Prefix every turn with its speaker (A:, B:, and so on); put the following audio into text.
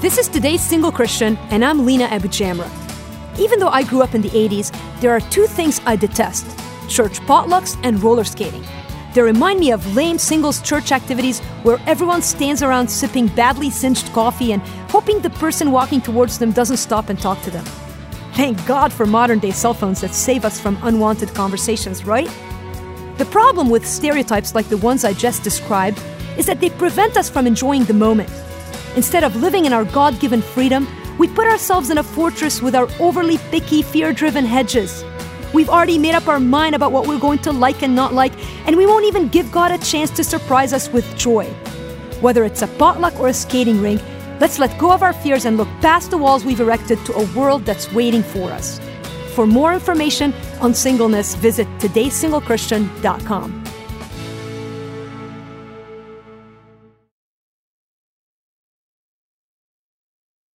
A: This is today's Single Christian, and I'm Lina AbuJamra. Even though I grew up in the 80s, there are two things I detest church potlucks and roller skating. They remind me of lame singles church activities where everyone stands around sipping badly singed coffee and hoping the person walking towards them doesn't stop and talk to them. Thank God for modern day cell phones that save us from unwanted conversations, right? The problem with stereotypes like the ones I just described is that they prevent us from enjoying the moment. Instead of living in our God given freedom, we put ourselves in a fortress with our overly picky, fear driven hedges. We've already made up our mind about what we're going to like and not like, and we won't even give God a chance to surprise us with joy. Whether it's a potluck or a skating rink, let's let go of our fears and look past the walls we've erected to a world that's waiting for us. For more information on singleness, visit todaysinglechristian.com.